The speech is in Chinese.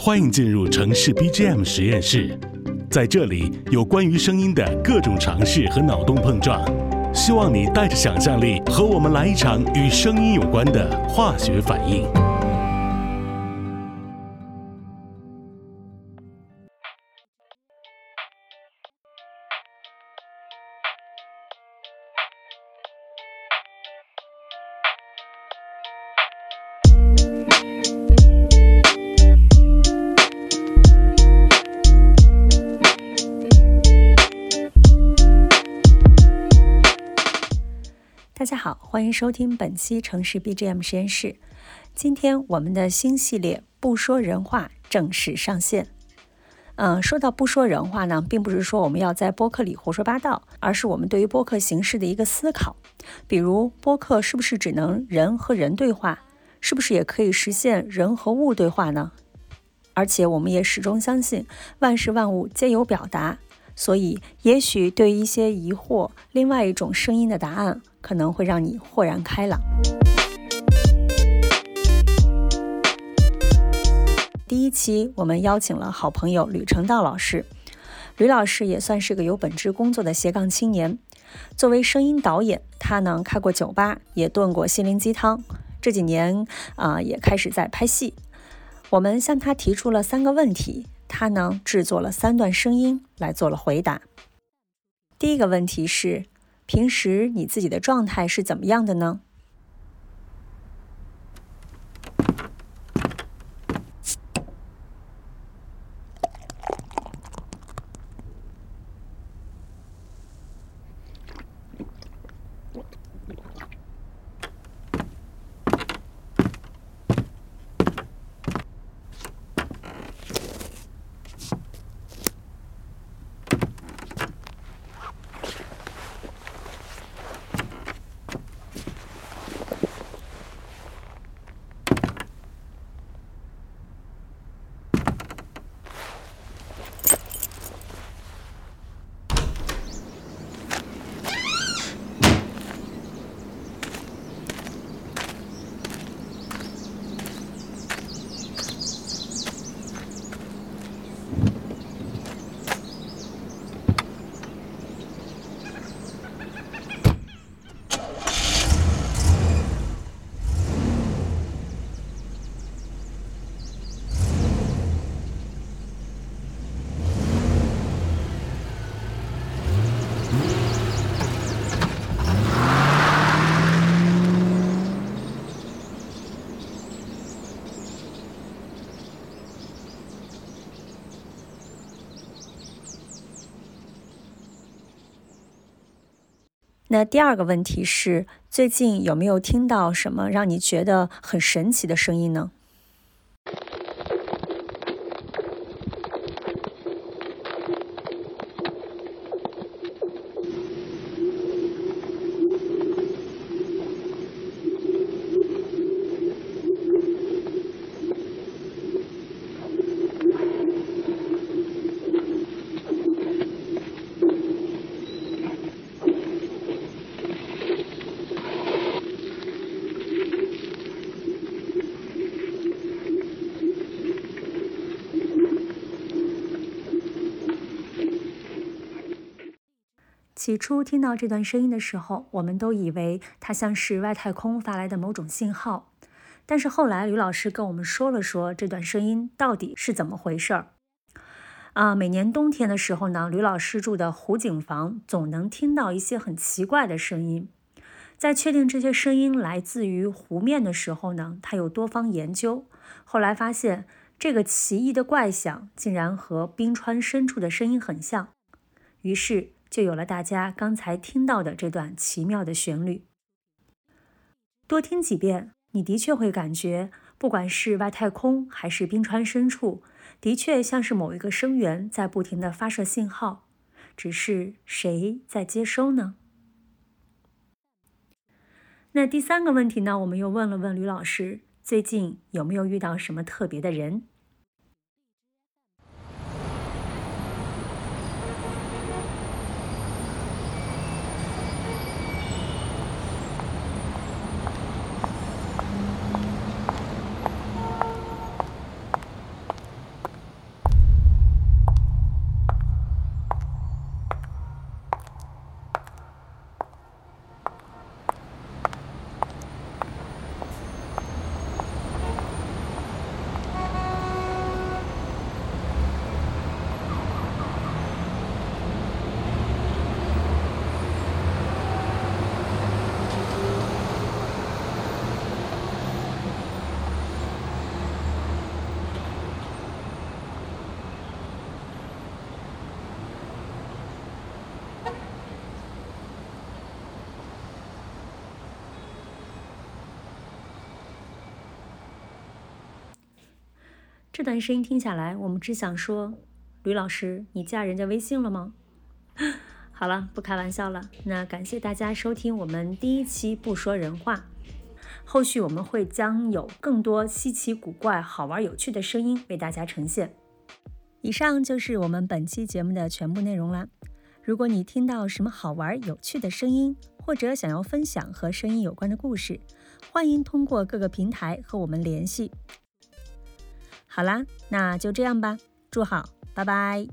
欢迎进入城市 BGM 实验室，在这里有关于声音的各种尝试和脑洞碰撞。希望你带着想象力和我们来一场与声音有关的化学反应。大家好，欢迎收听本期城市 BGM 实验室。今天我们的新系列“不说人话”正式上线。嗯，说到“不说人话”呢，并不是说我们要在播客里胡说八道，而是我们对于播客形式的一个思考。比如，播客是不是只能人和人对话？是不是也可以实现人和物对话呢？而且，我们也始终相信万事万物皆有表达。所以，也许对于一些疑惑，另外一种声音的答案可能会让你豁然开朗。第一期，我们邀请了好朋友吕成道老师。吕老师也算是个有本职工作的斜杠青年。作为声音导演，他呢开过酒吧，也炖过心灵鸡汤。这几年啊，也开始在拍戏。我们向他提出了三个问题。他呢制作了三段声音来做了回答。第一个问题是，平时你自己的状态是怎么样的呢？那第二个问题是，最近有没有听到什么让你觉得很神奇的声音呢？起初听到这段声音的时候，我们都以为它像是外太空发来的某种信号。但是后来吕老师跟我们说了说这段声音到底是怎么回事儿。啊，每年冬天的时候呢，吕老师住的湖景房总能听到一些很奇怪的声音。在确定这些声音来自于湖面的时候呢，他有多方研究。后来发现这个奇异的怪响竟然和冰川深处的声音很像，于是。就有了大家刚才听到的这段奇妙的旋律。多听几遍，你的确会感觉，不管是外太空还是冰川深处，的确像是某一个声源在不停的发射信号。只是谁在接收呢？那第三个问题呢？我们又问了问吕老师，最近有没有遇到什么特别的人？这段声音听下来，我们只想说，吕老师，你加人家微信了吗？好了，不开玩笑了。那感谢大家收听我们第一期不说人话，后续我们会将有更多稀奇古怪、好玩有趣的声音为大家呈现。以上就是我们本期节目的全部内容啦。如果你听到什么好玩有趣的声音，或者想要分享和声音有关的故事，欢迎通过各个平台和我们联系。好啦那就这样吧祝好拜拜。